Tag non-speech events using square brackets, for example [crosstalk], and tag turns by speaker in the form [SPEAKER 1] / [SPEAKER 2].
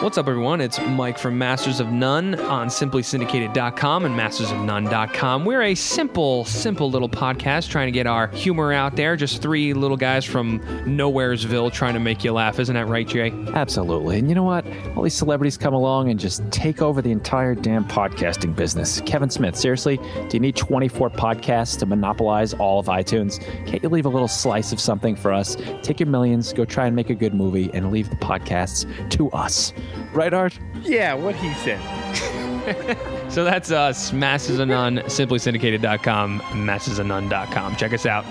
[SPEAKER 1] What's up, everyone? It's Mike from Masters of None on simplysyndicated.com and mastersofnone.com. We're a simple, simple little podcast trying to get our humor out there. Just three little guys from Nowheresville trying to make you laugh. Isn't that right, Jay?
[SPEAKER 2] Absolutely. And you know what? All these celebrities come along and just take over the entire damn podcasting business. Kevin Smith, seriously, do you need 24 podcasts to monopolize all of iTunes? Can't you leave a little slice of something for us? Take your millions, go try and make a good movie, and leave the podcasts to us. Right, Art?
[SPEAKER 3] Yeah, what he said. [laughs]
[SPEAKER 1] So that's us, of None, simplysyndicated.com, mastersofnone.com. Check us out.